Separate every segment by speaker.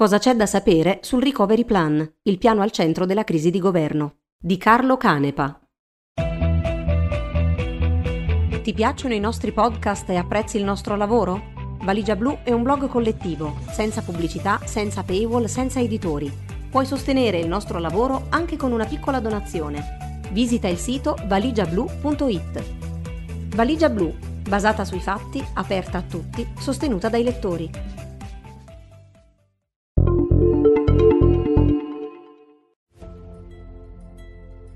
Speaker 1: Cosa c'è da sapere sul Recovery Plan, il piano al centro della crisi di governo? Di Carlo Canepa. Ti piacciono i nostri podcast e apprezzi il nostro lavoro? Valigia Blu è un blog collettivo, senza pubblicità, senza paywall, senza editori. Puoi sostenere il nostro lavoro anche con una piccola donazione. Visita il sito valigiablu.it. Valigia Blu, basata sui fatti, aperta a tutti, sostenuta dai lettori.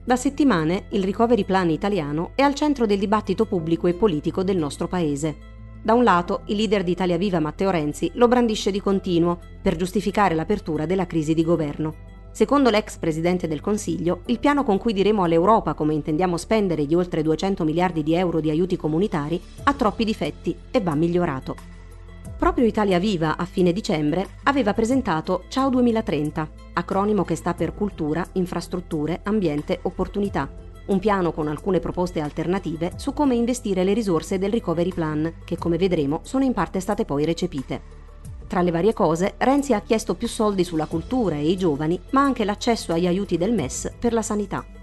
Speaker 1: Da settimane il recovery plan italiano è al centro del dibattito pubblico e politico del nostro paese. Da un lato, il leader di Italia Viva Matteo Renzi lo brandisce di continuo per giustificare l'apertura della crisi di governo. Secondo l'ex presidente del Consiglio, il piano con cui diremo all'Europa come intendiamo spendere gli oltre 200 miliardi di euro di aiuti comunitari ha troppi difetti e va migliorato. Proprio Italia Viva a fine dicembre aveva presentato Ciao 2030, acronimo che sta per cultura, infrastrutture, ambiente, opportunità, un piano con alcune proposte alternative su come investire le risorse del Recovery Plan, che come vedremo sono in parte state poi recepite. Tra le varie cose, Renzi ha chiesto più soldi sulla cultura e i giovani, ma anche l'accesso agli aiuti del MES per la sanità.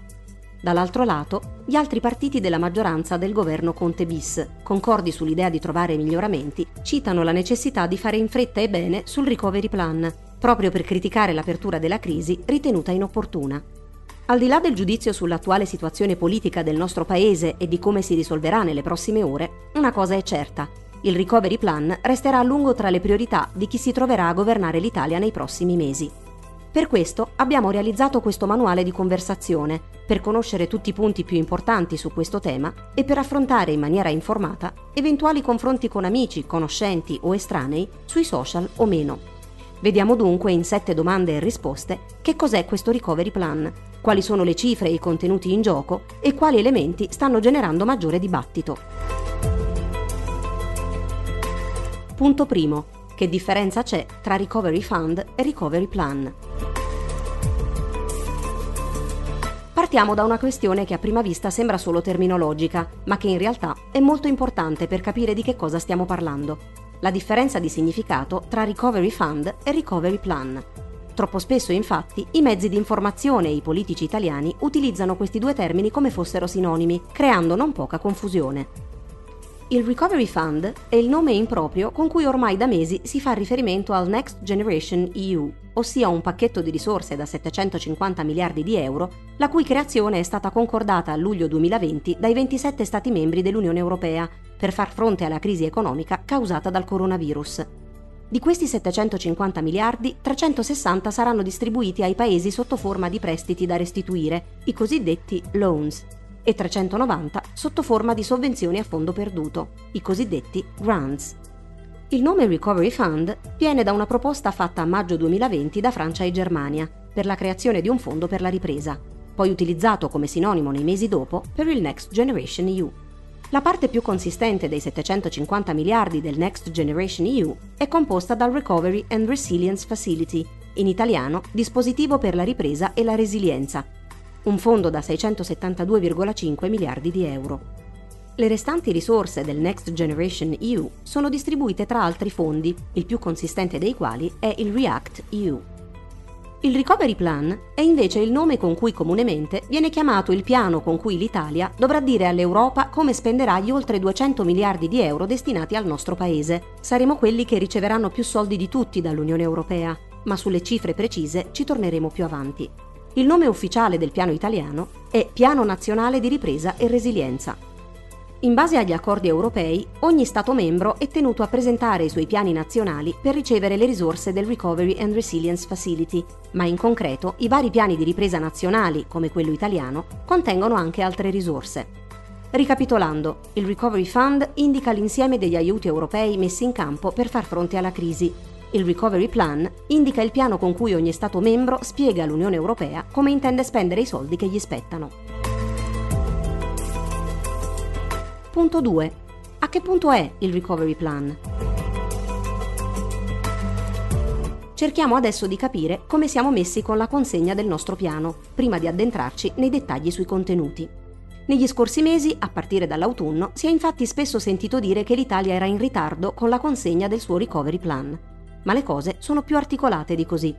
Speaker 1: Dall'altro lato, gli altri partiti della maggioranza del governo Conte bis, concordi sull'idea di trovare miglioramenti, citano la necessità di fare in fretta e bene sul recovery plan, proprio per criticare l'apertura della crisi ritenuta inopportuna. Al di là del giudizio sull'attuale situazione politica del nostro paese e di come si risolverà nelle prossime ore, una cosa è certa. Il recovery plan resterà a lungo tra le priorità di chi si troverà a governare l'Italia nei prossimi mesi. Per questo abbiamo realizzato questo manuale di conversazione, per conoscere tutti i punti più importanti su questo tema e per affrontare in maniera informata eventuali confronti con amici, conoscenti o estranei sui social o meno. Vediamo dunque in sette domande e risposte che cos'è questo recovery plan, quali sono le cifre e i contenuti in gioco e quali elementi stanno generando maggiore dibattito. Punto primo. Che differenza c'è tra Recovery Fund e Recovery Plan? Partiamo da una questione che a prima vista sembra solo terminologica, ma che in realtà è molto importante per capire di che cosa stiamo parlando. La differenza di significato tra Recovery Fund e Recovery Plan. Troppo spesso, infatti, i mezzi di informazione e i politici italiani utilizzano questi due termini come fossero sinonimi, creando non poca confusione. Il Recovery Fund è il nome improprio con cui ormai da mesi si fa riferimento al Next Generation EU, ossia un pacchetto di risorse da 750 miliardi di euro, la cui creazione è stata concordata a luglio 2020 dai 27 Stati membri dell'Unione Europea per far fronte alla crisi economica causata dal coronavirus. Di questi 750 miliardi, 360 saranno distribuiti ai paesi sotto forma di prestiti da restituire, i cosiddetti loans, e 390 sotto forma di sovvenzioni a fondo perduto, i cosiddetti grants. Il nome Recovery Fund viene da una proposta fatta a maggio 2020 da Francia e Germania per la creazione di un fondo per la ripresa, poi utilizzato come sinonimo nei mesi dopo per il Next Generation EU. La parte più consistente dei 750 miliardi del Next Generation EU è composta dal Recovery and Resilience Facility, in italiano dispositivo per la ripresa e la resilienza, un fondo da 672,5 miliardi di euro. Le restanti risorse del Next Generation EU sono distribuite tra altri fondi, il più consistente dei quali è il REACT EU. Il Recovery Plan è invece il nome con cui comunemente viene chiamato il piano con cui l'Italia dovrà dire all'Europa come spenderà gli oltre 200 miliardi di euro destinati al nostro paese. Saremo quelli che riceveranno più soldi di tutti dall'Unione Europea, ma sulle cifre precise ci torneremo più avanti. Il nome ufficiale del piano italiano è Piano Nazionale di Ripresa e Resilienza. In base agli accordi europei, ogni Stato membro è tenuto a presentare i suoi piani nazionali per ricevere le risorse del Recovery and Resilience Facility, ma in concreto i vari piani di ripresa nazionali, come quello italiano, contengono anche altre risorse. Ricapitolando, il Recovery Fund indica l'insieme degli aiuti europei messi in campo per far fronte alla crisi, il Recovery Plan indica il piano con cui ogni Stato membro spiega all'Unione Europea come intende spendere i soldi che gli spettano. Punto 2. A che punto è il Recovery Plan? Cerchiamo adesso di capire come siamo messi con la consegna del nostro piano, prima di addentrarci nei dettagli sui contenuti. Negli scorsi mesi, a partire dall'autunno, si è infatti spesso sentito dire che l'Italia era in ritardo con la consegna del suo recovery plan. Ma le cose sono più articolate di così.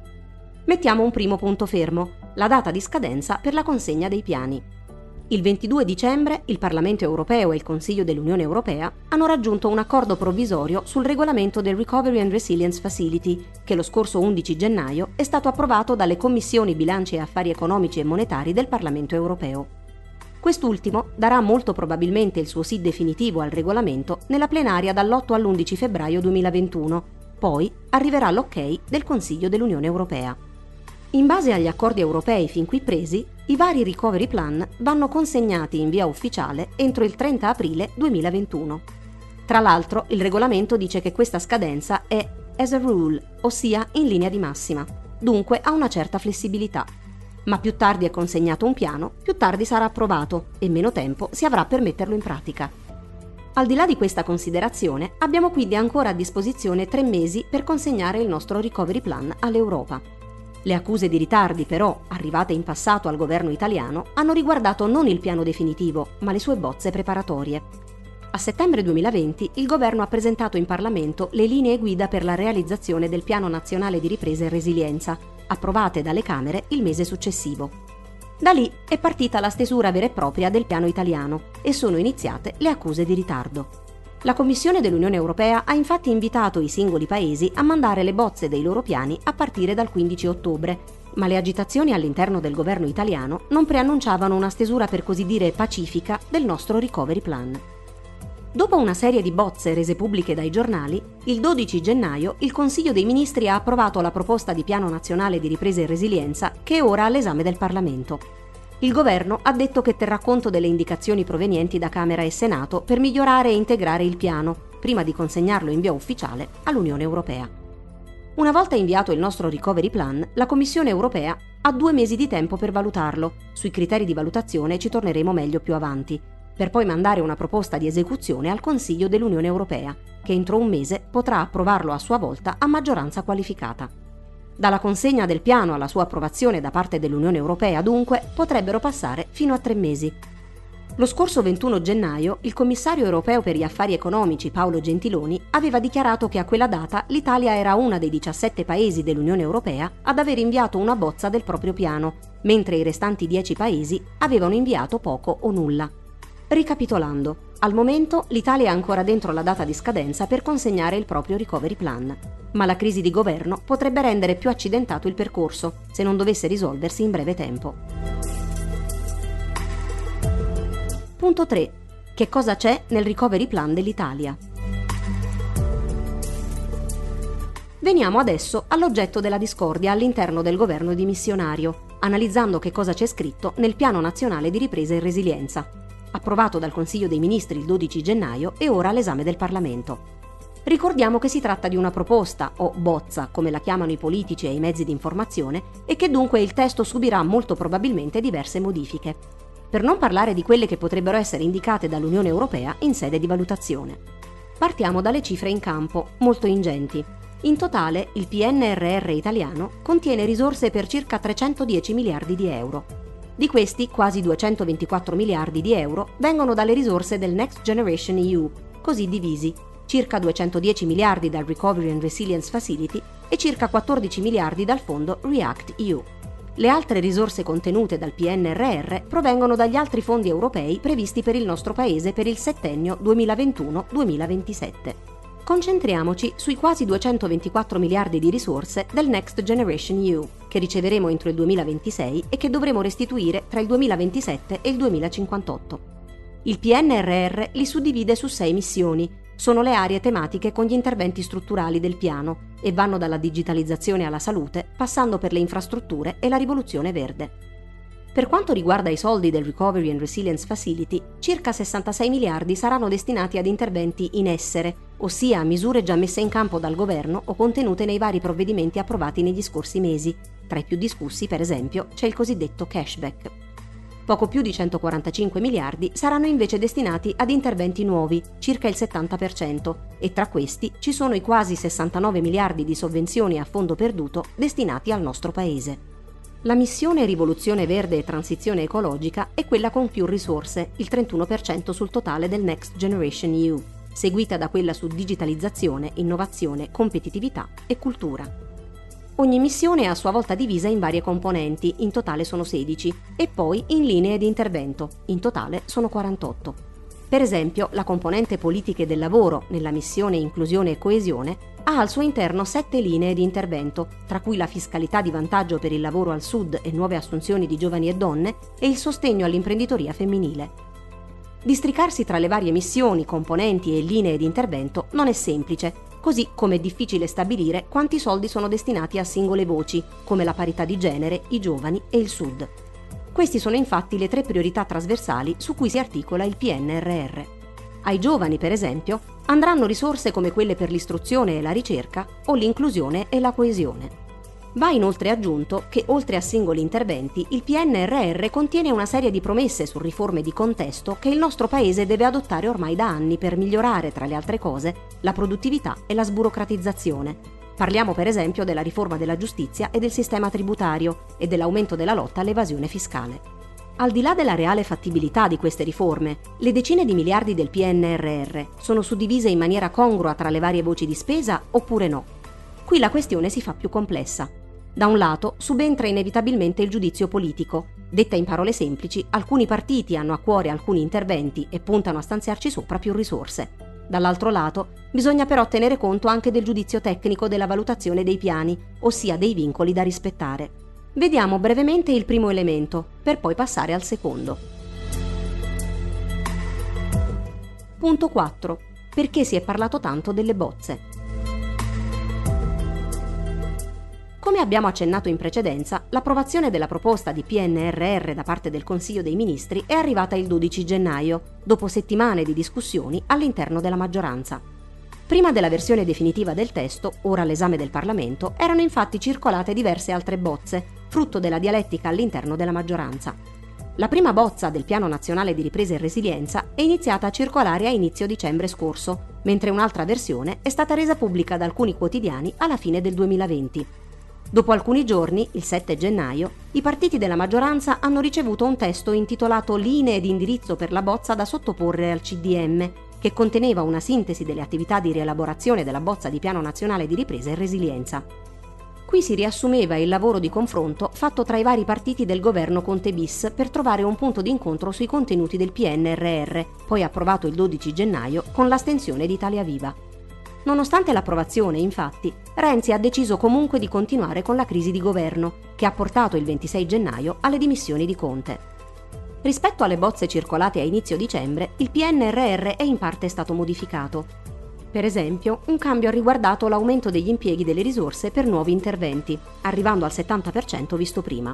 Speaker 1: Mettiamo un primo punto fermo, la data di scadenza per la consegna dei piani. Il 22 dicembre il Parlamento europeo e il Consiglio dell'Unione europea hanno raggiunto un accordo provvisorio sul regolamento del Recovery and Resilience Facility, che lo scorso 11 gennaio è stato approvato dalle Commissioni Bilanci e Affari Economici e Monetari del Parlamento europeo. Quest'ultimo darà molto probabilmente il suo sì definitivo al regolamento nella plenaria dall'8 all'11 febbraio 2021, poi arriverà l'ok del Consiglio dell'Unione europea. In base agli accordi europei fin qui presi, i vari recovery plan vanno consegnati in via ufficiale entro il 30 aprile 2021. Tra l'altro, il regolamento dice che questa scadenza è as a rule, ossia in linea di massima, dunque ha una certa flessibilità. Ma più tardi è consegnato un piano, più tardi sarà approvato e meno tempo si avrà per metterlo in pratica. Al di là di questa considerazione, abbiamo quindi ancora a disposizione tre mesi per consegnare il nostro recovery plan all'Europa. Le accuse di ritardi, però, arrivate in passato al governo italiano, hanno riguardato non il piano definitivo, ma le sue bozze preparatorie. A settembre 2020 il governo ha presentato in Parlamento le linee guida per la realizzazione del Piano Nazionale di Ripresa e Resilienza, approvate dalle Camere il mese successivo. Da lì è partita la stesura vera e propria del piano italiano e sono iniziate le accuse di ritardo. La Commissione dell'Unione Europea ha infatti invitato i singoli paesi a mandare le bozze dei loro piani a partire dal 15 ottobre, ma le agitazioni all'interno del governo italiano non preannunciavano una stesura per così dire pacifica del nostro recovery plan. Dopo una serie di bozze rese pubbliche dai giornali, il 12 gennaio il Consiglio dei Ministri ha approvato la proposta di Piano Nazionale di Ripresa e Resilienza che è ora all'esame del Parlamento il governo ha detto che terrà conto delle indicazioni provenienti da Camera e Senato per migliorare e integrare il piano, prima di consegnarlo in via ufficiale all'Unione Europea. Una volta inviato il nostro recovery plan, la Commissione europea ha due mesi di tempo per valutarlo. Sui criteri di valutazione ci torneremo meglio più avanti, per poi mandare una proposta di esecuzione al Consiglio dell'Unione Europea, che entro un mese potrà approvarlo a sua volta a maggioranza qualificata. Dalla consegna del piano alla sua approvazione da parte dell'Unione Europea, dunque, potrebbero passare fino a tre mesi. Lo scorso 21 gennaio il commissario europeo per gli affari economici Paolo Gentiloni aveva dichiarato che a quella data l'Italia era uno dei 17 paesi dell'Unione Europea ad aver inviato una bozza del proprio piano, mentre i restanti 10 paesi avevano inviato poco o nulla. Ricapitolando, al momento l'Italia è ancora dentro la data di scadenza per consegnare il proprio recovery plan, ma la crisi di governo potrebbe rendere più accidentato il percorso se non dovesse risolversi in breve tempo. Punto 3. Che cosa c'è nel recovery plan dell'Italia? Veniamo adesso all'oggetto della discordia all'interno del governo dimissionario, analizzando che cosa c'è scritto nel Piano Nazionale di Ripresa e Resilienza, approvato dal Consiglio dei Ministri il 12 gennaio e ora all'esame del Parlamento. Ricordiamo che si tratta di una proposta, o bozza, come la chiamano i politici e i mezzi di informazione, e che dunque il testo subirà molto probabilmente diverse modifiche. Per non parlare di quelle che potrebbero essere indicate dall'Unione Europea in sede di valutazione. Partiamo dalle cifre in campo, molto ingenti. In totale, il PNRR italiano contiene risorse per circa 310 miliardi di euro, di questi, quasi 224 miliardi di euro vengono dalle risorse del Next Generation EU, così divisi, circa 210 miliardi dal Recovery and Resilience Facility e circa 14 miliardi dal fondo React EU. Le altre risorse contenute dal PNRR provengono dagli altri fondi europei previsti per il nostro Paese per il settennio 2021-2027. Concentriamoci sui quasi 224 miliardi di risorse del Next Generation EU, che riceveremo entro il 2026 e che dovremo restituire tra il 2027 e il 2058. Il PNRR li suddivide su sei missioni. Sono le aree tematiche con gli interventi strutturali del piano e vanno dalla digitalizzazione alla salute, passando per le infrastrutture e la rivoluzione verde. Per quanto riguarda i soldi del Recovery and Resilience Facility, circa 66 miliardi saranno destinati ad interventi in essere, ossia a misure già messe in campo dal governo o contenute nei vari provvedimenti approvati negli scorsi mesi. Tra i più discussi, per esempio, c'è il cosiddetto cashback. Poco più di 145 miliardi saranno invece destinati ad interventi nuovi, circa il 70%, e tra questi ci sono i quasi 69 miliardi di sovvenzioni a fondo perduto destinati al nostro Paese. La missione Rivoluzione Verde e Transizione Ecologica è quella con più risorse, il 31% sul totale del Next Generation EU. seguita da quella su digitalizzazione, innovazione, competitività e cultura. Ogni missione è a sua volta divisa in varie componenti, in totale sono 16, e poi in linee di intervento, in totale sono 48. Per esempio, la componente politiche del lavoro nella missione Inclusione e Coesione ha al suo interno sette linee di intervento, tra cui la fiscalità di vantaggio per il lavoro al sud e nuove assunzioni di giovani e donne e il sostegno all'imprenditoria femminile. Districarsi tra le varie missioni, componenti e linee di intervento non è semplice, così come è difficile stabilire quanti soldi sono destinati a singole voci, come la parità di genere, i giovani e il sud. Questi sono infatti le tre priorità trasversali su cui si articola il PNRR. Ai giovani, per esempio, andranno risorse come quelle per l'istruzione e la ricerca o l'inclusione e la coesione. Va inoltre aggiunto che, oltre a singoli interventi, il PNRR contiene una serie di promesse su riforme di contesto che il nostro Paese deve adottare ormai da anni per migliorare, tra le altre cose, la produttività e la sburocratizzazione, Parliamo per esempio della riforma della giustizia e del sistema tributario e dell'aumento della lotta all'evasione fiscale. Al di là della reale fattibilità di queste riforme, le decine di miliardi del PNRR sono suddivise in maniera congrua tra le varie voci di spesa oppure no? Qui la questione si fa più complessa. Da un lato subentra inevitabilmente il giudizio politico. Detta in parole semplici, alcuni partiti hanno a cuore alcuni interventi e puntano a stanziarci sopra più risorse. Dall'altro lato, bisogna però tenere conto anche del giudizio tecnico della valutazione dei piani, ossia dei vincoli da rispettare. Vediamo brevemente il primo elemento, per poi passare al secondo. Punto 4. Perché si è parlato tanto delle bozze? Come abbiamo accennato in precedenza, l'approvazione della proposta di PNRR da parte del Consiglio dei Ministri è arrivata il 12 gennaio, dopo settimane di discussioni all'interno della maggioranza. Prima della versione definitiva del testo, ora all'esame del Parlamento, erano infatti circolate diverse altre bozze, frutto della dialettica all'interno della maggioranza. La prima bozza del Piano Nazionale di Ripresa e Resilienza è iniziata a circolare a inizio dicembre scorso, mentre un'altra versione è stata resa pubblica da alcuni quotidiani alla fine del 2020. Dopo alcuni giorni, il 7 gennaio, i partiti della maggioranza hanno ricevuto un testo intitolato Linee di indirizzo per la bozza da sottoporre al CDM, che conteneva una sintesi delle attività di rielaborazione della bozza di Piano Nazionale di Ripresa e Resilienza. Qui si riassumeva il lavoro di confronto fatto tra i vari partiti del governo Conte bis per trovare un punto d'incontro sui contenuti del PNRR, poi approvato il 12 gennaio con l'astensione di Italia Viva. Nonostante l'approvazione, infatti, Renzi ha deciso comunque di continuare con la crisi di governo, che ha portato il 26 gennaio alle dimissioni di Conte. Rispetto alle bozze circolate a inizio dicembre, il PNRR è in parte stato modificato. Per esempio, un cambio ha riguardato l'aumento degli impieghi delle risorse per nuovi interventi, arrivando al 70% visto prima.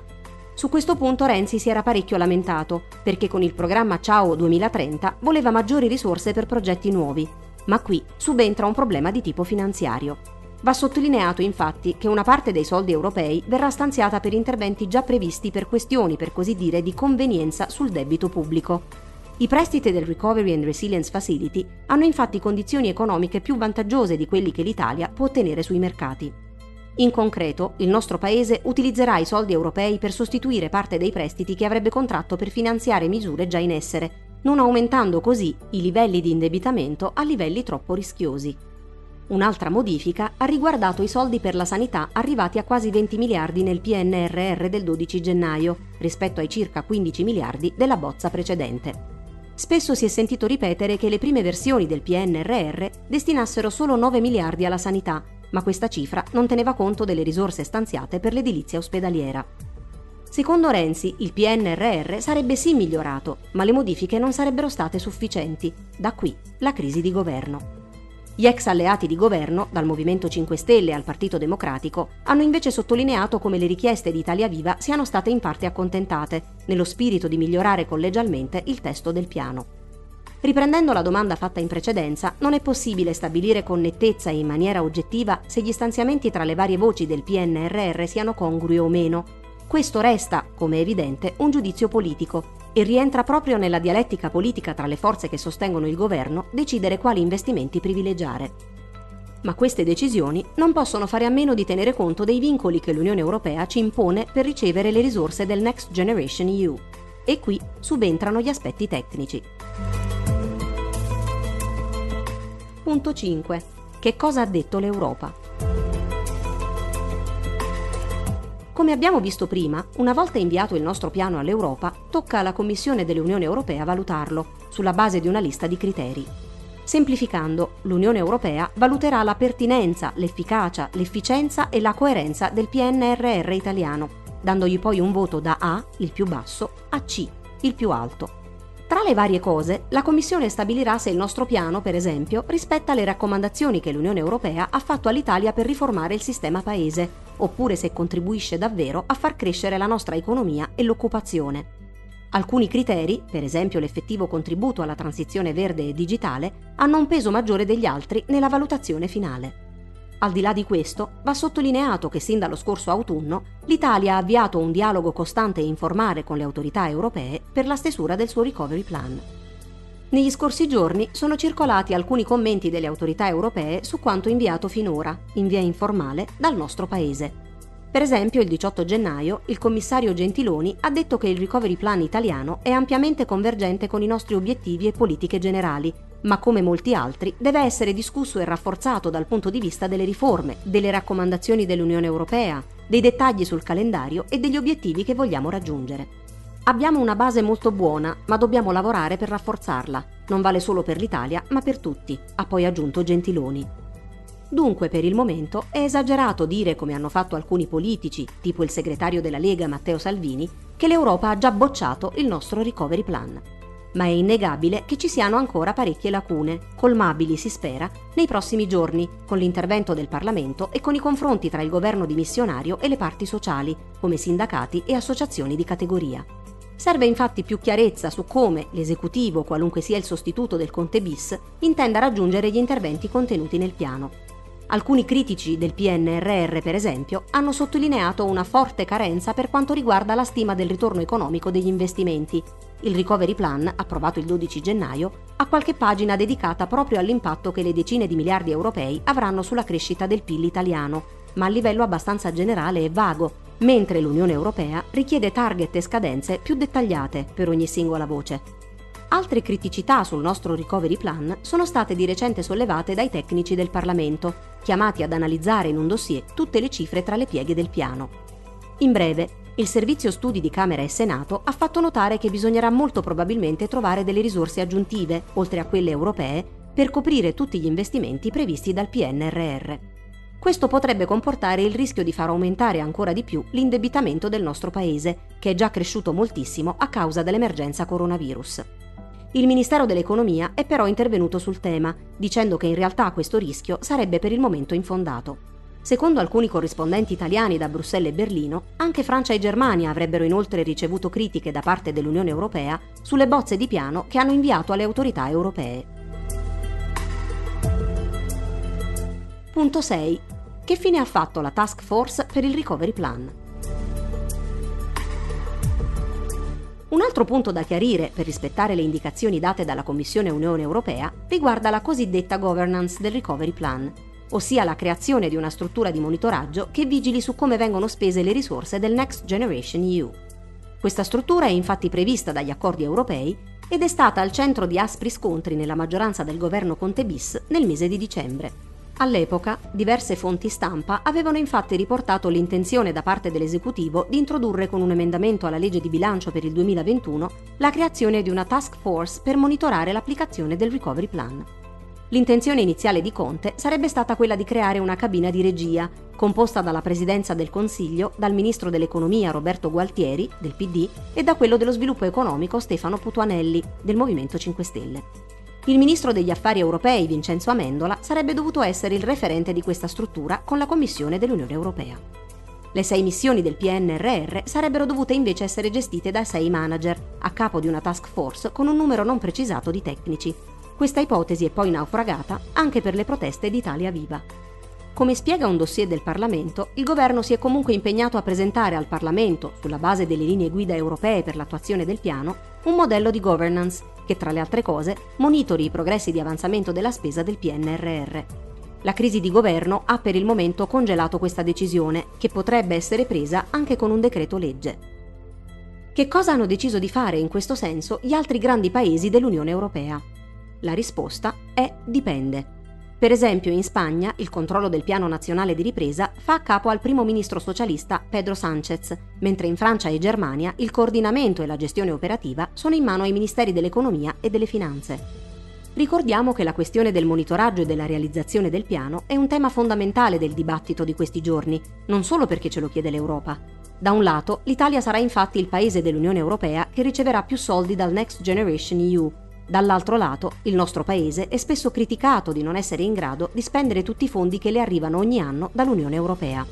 Speaker 1: Su questo punto Renzi si era parecchio lamentato, perché con il programma Ciao 2030 voleva maggiori risorse per progetti nuovi, ma qui subentra un problema di tipo finanziario. Va sottolineato infatti che una parte dei soldi europei verrà stanziata per interventi già previsti per questioni, per così dire, di convenienza sul debito pubblico. I prestiti del Recovery and Resilience Facility hanno infatti condizioni economiche più vantaggiose di quelli che l'Italia può ottenere sui mercati. In concreto, il nostro Paese utilizzerà i soldi europei per sostituire parte dei prestiti che avrebbe contratto per finanziare misure già in essere, non aumentando così i livelli di indebitamento a livelli troppo rischiosi. Un'altra modifica ha riguardato i soldi per la sanità arrivati a quasi 20 miliardi nel PNRR del 12 gennaio, rispetto ai circa 15 miliardi della bozza precedente. Spesso si è sentito ripetere che le prime versioni del PNRR destinassero solo 9 miliardi alla sanità, ma questa cifra non teneva conto delle risorse stanziate per l'edilizia ospedaliera. Secondo Renzi, il PNRR sarebbe sì migliorato, ma le modifiche non sarebbero state sufficienti. Da qui la crisi di governo. Gli ex alleati di governo, dal Movimento 5 Stelle al Partito Democratico, hanno invece sottolineato come le richieste di Italia Viva siano state in parte accontentate, nello spirito di migliorare collegialmente il testo del piano. Riprendendo la domanda fatta in precedenza, non è possibile stabilire con nettezza e in maniera oggettiva se gli stanziamenti tra le varie voci del PNRR siano congrui o meno, questo resta, come evidente, un giudizio politico e rientra proprio nella dialettica politica tra le forze che sostengono il governo decidere quali investimenti privilegiare. Ma queste decisioni non possono fare a meno di tenere conto dei vincoli che l'Unione Europea ci impone per ricevere le risorse del Next Generation EU. E qui subentrano gli aspetti tecnici. Punto 5. Che cosa ha detto l'Europa? Come abbiamo visto prima, una volta inviato il nostro piano all'Europa, tocca alla Commissione dell'Unione Europea valutarlo, sulla base di una lista di criteri. Semplificando, l'Unione Europea valuterà la pertinenza, l'efficacia, l'efficienza e la coerenza del PNRR italiano, dandogli poi un voto da A, il più basso, a C, il più alto. Tra le varie cose, la Commissione stabilirà se il nostro piano, per esempio, rispetta le raccomandazioni che l'Unione Europea ha fatto all'Italia per riformare il sistema paese, oppure se contribuisce davvero a far crescere la nostra economia e l'occupazione. Alcuni criteri, per esempio l'effettivo contributo alla transizione verde e digitale, hanno un peso maggiore degli altri nella valutazione finale. Al di là di questo, va sottolineato che sin dallo scorso autunno l'Italia ha avviato un dialogo costante e informale con le autorità europee per la stesura del suo recovery plan. Negli scorsi giorni sono circolati alcuni commenti delle autorità europee su quanto inviato finora, in via informale, dal nostro Paese. Per esempio, il 18 gennaio il commissario Gentiloni ha detto che il recovery plan italiano è ampiamente convergente con i nostri obiettivi e politiche generali, ma come molti altri deve essere discusso e rafforzato dal punto di vista delle riforme, delle raccomandazioni dell'Unione Europea, dei dettagli sul calendario e degli obiettivi che vogliamo raggiungere. Abbiamo una base molto buona, ma dobbiamo lavorare per rafforzarla. Non vale solo per l'Italia, ma per tutti, ha poi aggiunto Gentiloni. Dunque, per il momento, è esagerato dire, come hanno fatto alcuni politici, tipo il segretario della Lega Matteo Salvini, che l'Europa ha già bocciato il nostro recovery plan. Ma è innegabile che ci siano ancora parecchie lacune, colmabili, si spera, nei prossimi giorni, con l'intervento del Parlamento e con i confronti tra il governo dimissionario e le parti sociali, come sindacati e associazioni di categoria. Serve infatti più chiarezza su come l'esecutivo, qualunque sia il sostituto del Conte bis, intenda raggiungere gli interventi contenuti nel piano Alcuni critici del PNRR, per esempio, hanno sottolineato una forte carenza per quanto riguarda la stima del ritorno economico degli investimenti. Il Recovery Plan, approvato il 12 gennaio, ha qualche pagina dedicata proprio all'impatto che le decine di miliardi europei avranno sulla crescita del PIL italiano, ma a livello abbastanza generale e vago, mentre l'Unione Europea richiede target e scadenze più dettagliate per ogni singola voce. Altre criticità sul nostro recovery plan sono state di recente sollevate dai tecnici del Parlamento, chiamati ad analizzare in un dossier tutte le cifre tra le pieghe del piano. In breve, il Servizio Studi di Camera e Senato ha fatto notare che bisognerà molto probabilmente trovare delle risorse aggiuntive, oltre a quelle europee, per coprire tutti gli investimenti previsti dal PNRR. Questo potrebbe comportare il rischio di far aumentare ancora di più l'indebitamento del nostro Paese, che è già cresciuto moltissimo a causa dell'emergenza coronavirus. Il Ministero dell'Economia è però intervenuto sul tema, dicendo che in realtà questo rischio sarebbe per il momento infondato. Secondo alcuni corrispondenti italiani da Bruxelles e Berlino, anche Francia e Germania avrebbero inoltre ricevuto critiche da parte dell'Unione Europea sulle bozze di piano che hanno inviato alle autorità europee. Punto 6. Che fine ha fatto la Task Force per il Recovery Plan? Un altro punto da chiarire per rispettare le indicazioni date dalla Commissione Unione Europea riguarda la cosiddetta governance del Recovery Plan, ossia la creazione di una struttura di monitoraggio che vigili su come vengono spese le risorse del Next Generation EU. Questa struttura è infatti prevista dagli accordi europei ed è stata al centro di aspri scontri nella maggioranza del governo Conte bis nel mese di dicembre. All'epoca, diverse fonti stampa avevano infatti riportato l'intenzione da parte dell'esecutivo di introdurre con un emendamento alla legge di bilancio per il 2021 la creazione di una task force per monitorare l'applicazione del recovery plan. L'intenzione iniziale di Conte sarebbe stata quella di creare una cabina di regia, composta dalla Presidenza del Consiglio, dal Ministro dell'Economia Roberto Gualtieri, del PD, e da quello dello Sviluppo Economico Stefano Putuanelli, del Movimento 5 Stelle. Il ministro degli affari europei Vincenzo Amendola sarebbe dovuto essere il referente di questa struttura con la Commissione dell'Unione Europea. Le sei missioni del PNRR sarebbero dovute invece essere gestite da sei manager, a capo di una task force con un numero non precisato di tecnici. Questa ipotesi è poi naufragata anche per le proteste di Italia Viva. Come spiega un dossier del Parlamento, il governo si è comunque impegnato a presentare al Parlamento, sulla base delle linee guida europee per l'attuazione del piano, un modello di governance che, tra le altre cose, monitori i progressi di avanzamento della spesa del PNRR. La crisi di governo ha per il momento congelato questa decisione, che potrebbe essere presa anche con un decreto legge. Che cosa hanno deciso di fare in questo senso gli altri grandi paesi dell'Unione Europea? La risposta è dipende. Per esempio in Spagna il controllo del piano nazionale di ripresa fa a capo al primo ministro socialista Pedro Sánchez, mentre in Francia e Germania il coordinamento e la gestione operativa sono in mano ai ministeri dell'economia e delle finanze. Ricordiamo che la questione del monitoraggio e della realizzazione del piano è un tema fondamentale del dibattito di questi giorni, non solo perché ce lo chiede l'Europa. Da un lato, l'Italia sarà infatti il paese dell'Unione Europea che riceverà più soldi dal Next Generation EU, Dall'altro lato, il nostro paese è spesso criticato di non essere in grado di spendere tutti i fondi che le arrivano ogni anno dall'Unione Europea.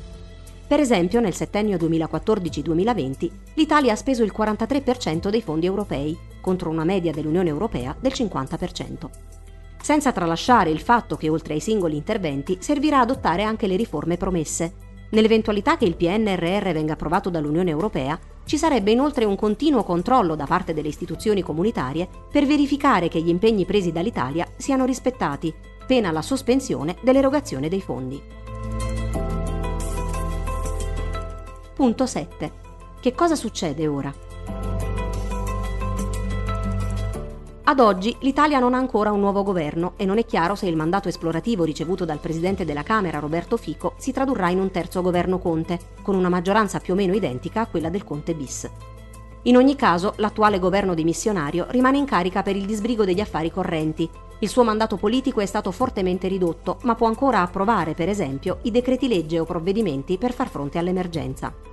Speaker 1: Per esempio, nel settennio 2014-2020 l'Italia ha speso il 43% dei fondi europei, contro una media dell'Unione Europea del 50%. Senza tralasciare il fatto che oltre ai singoli interventi servirà adottare anche le riforme promesse. Nell'eventualità che il PNRR venga approvato dall'Unione Europea, ci sarebbe inoltre un continuo controllo da parte delle istituzioni comunitarie per verificare che gli impegni presi dall'Italia siano rispettati, pena la sospensione dell'erogazione dei fondi. Punto 7. Che cosa succede ora? Ad oggi l'Italia non ha ancora un nuovo governo e non è chiaro se il mandato esplorativo ricevuto dal Presidente della Camera Roberto Fico si tradurrà in un terzo governo Conte, con una maggioranza più o meno identica a quella del Conte bis. In ogni caso, l'attuale governo dimissionario rimane in carica per il disbrigo degli affari correnti. Il suo mandato politico è stato fortemente ridotto, ma può ancora approvare, per esempio, i decreti legge o provvedimenti per far fronte all'emergenza.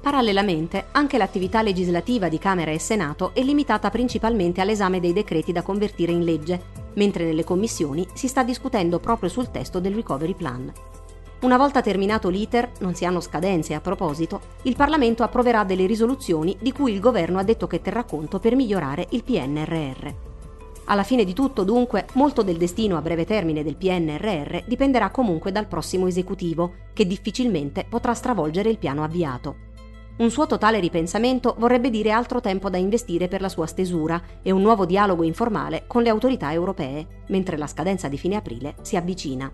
Speaker 1: Parallelamente, anche l'attività legislativa di Camera e Senato è limitata principalmente all'esame dei decreti da convertire in legge, mentre nelle commissioni si sta discutendo proprio sul testo del Recovery Plan. Una volta terminato l'iter, non si hanno scadenze a proposito, il Parlamento approverà delle risoluzioni di cui il governo ha detto che terrà conto per migliorare il PNRR. Alla fine di tutto, dunque, molto del destino a breve termine del PNRR dipenderà comunque dal prossimo esecutivo, che difficilmente potrà stravolgere il piano avviato. Un suo totale ripensamento vorrebbe dire altro tempo da investire per la sua stesura e un nuovo dialogo informale con le autorità europee, mentre la scadenza di fine aprile si avvicina.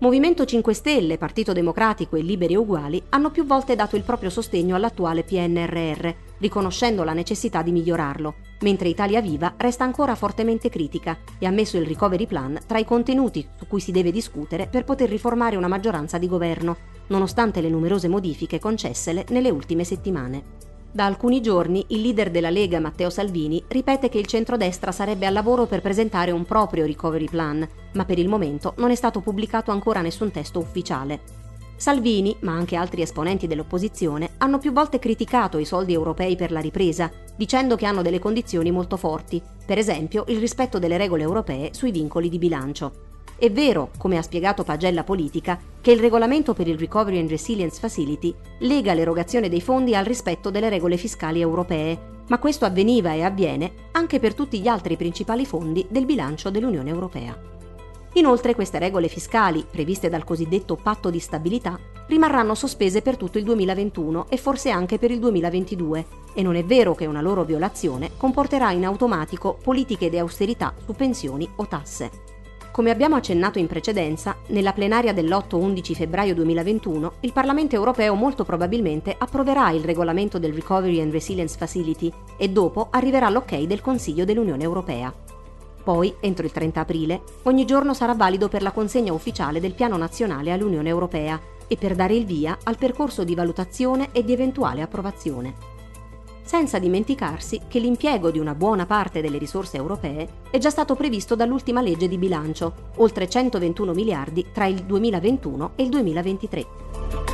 Speaker 1: Movimento 5 Stelle, Partito Democratico e Liberi Uguali hanno più volte dato il proprio sostegno all'attuale PNRR, riconoscendo la necessità di migliorarlo, mentre Italia Viva resta ancora fortemente critica e ha messo il Recovery Plan tra i contenuti su cui si deve discutere per poter riformare una maggioranza di governo, nonostante le numerose modifiche concessele nelle ultime settimane. Da alcuni giorni il leader della Lega, Matteo Salvini, ripete che il centrodestra sarebbe al lavoro per presentare un proprio recovery plan, ma per il momento non è stato pubblicato ancora nessun testo ufficiale. Salvini, ma anche altri esponenti dell'opposizione, hanno più volte criticato i soldi europei per la ripresa, dicendo che hanno delle condizioni molto forti, per esempio il rispetto delle regole europee sui vincoli di bilancio. È vero, come ha spiegato Pagella Politica, che il regolamento per il Recovery and Resilience Facility lega l'erogazione dei fondi al rispetto delle regole fiscali europee, ma questo avveniva e avviene anche per tutti gli altri principali fondi del bilancio dell'Unione Europea. Inoltre queste regole fiscali, previste dal cosiddetto patto di stabilità, rimarranno sospese per tutto il 2021 e forse anche per il 2022, e non è vero che una loro violazione comporterà in automatico politiche di austerità su pensioni o tasse. Come abbiamo accennato in precedenza, nella plenaria dell'8-11 febbraio 2021 il Parlamento europeo molto probabilmente approverà il regolamento del Recovery and Resilience Facility e dopo arriverà l'ok del Consiglio dell'Unione Europea. Poi, entro il 30 aprile, ogni giorno sarà valido per la consegna ufficiale del Piano nazionale all'Unione Europea e per dare il via al percorso di valutazione e di eventuale approvazione senza dimenticarsi che l'impiego di una buona parte delle risorse europee è già stato previsto dall'ultima legge di bilancio, oltre 121 miliardi tra il 2021 e il 2023.